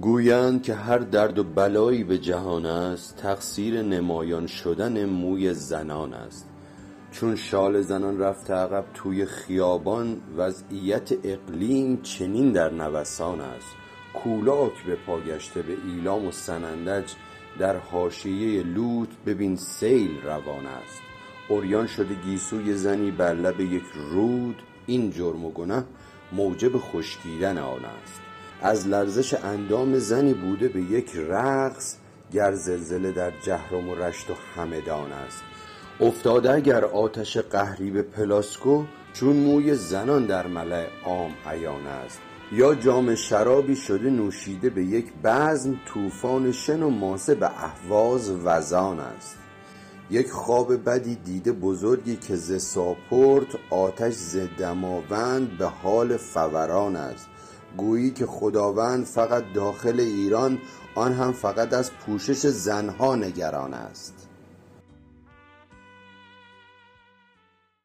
گویند که هر درد و بلایی به جهان است تقصیر نمایان شدن موی زنان است. چون شال زنان رفته عقب توی خیابان وضعیت اقلیم چنین در نوسان است. کولاک به پا گشته به ایلام و سنندج در حاشیه لوط ببین سیل روان است. عریان شده گیسوی زنی بر لب یک رود این جرم و گنه موجب خشکیدن آن است. از لرزش اندام زنی بوده به یک رقص گر زلزله در جهرم و رشت و همدان است. افتاده اگر آتش قهری به پلاسکو چون موی زنان در ملاء عام عیان است. یا جام شرابی شده نوشیده به یک بزم طوفان شن و ماسه به اهواز وزان است. یک خواب بدی دیده بزرگی که ز ساپرد آتش ز دماوند به حال فوران است. گویی که خداوند فقط داخل ایران آن هم فقط از پوشش زنها نگران است.